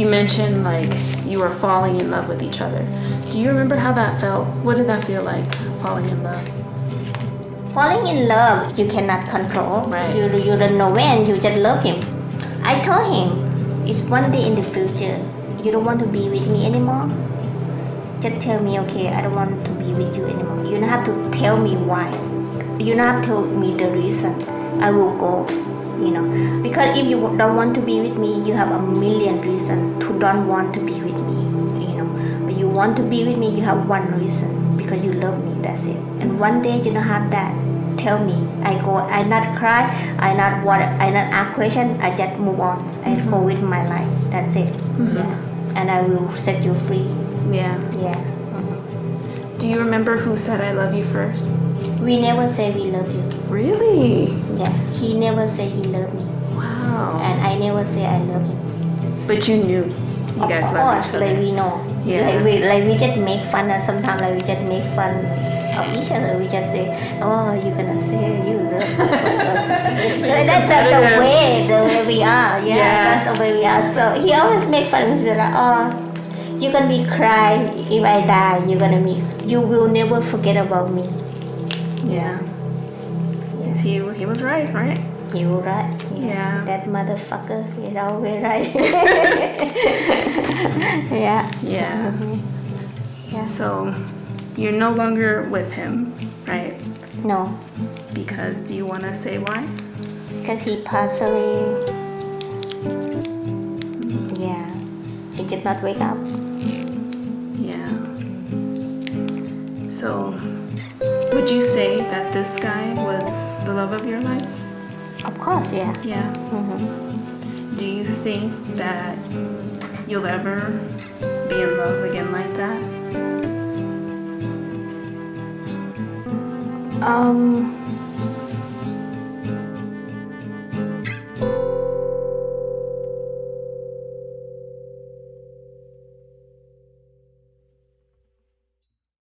you mentioned like you were falling in love with each other. Do you remember how that felt? What did that feel like, falling in love? Falling in love, you cannot control. Right. You, you don't know when, you just love him. I told him, it's one day in the future, you don't want to be with me anymore. Just tell me, okay, I don't want to be with you anymore. You don't have to tell me why. You don't have to tell me the reason. I will go, you know. Because if you don't want to be with me, you have a million reasons to don't want to be with me, you know. But you want to be with me, you have one reason because you love me. That's it. And one day you don't have that. Tell me. I go. I not cry. I not what. I not ask question. I just move on. I go mm-hmm. with my life. That's it. Mm-hmm. Yeah. And I will set you free. Yeah. Yeah. Do you remember who said I love you first? We never say we love you. Really? Yeah. He never say he love me, Wow. and I never say I love him. But you knew you guys of loved course, each other. like we know. Yeah. Like we like we just make fun and sometimes like we just make fun of each other. We just say, Oh, you're gonna say you love me." so that's the, the way the way we are. Yeah, Yeah. that's the way we are. So he always make fun. of He's like, Oh, you're gonna be cry if I die, you're gonna be you will never forget about me. Yeah. He, he was right, right? You right. Yeah. That motherfucker is always right. yeah. Yeah. Mhm. Yeah. So you're no longer with him, right? No. Because do you want to say why? Because he passed away. Yeah. He did not wake up. Yeah. So would you say that this guy was the love of your life? Of course, yeah. Yeah. hmm Do you think that you'll ever be in love again like that? Um.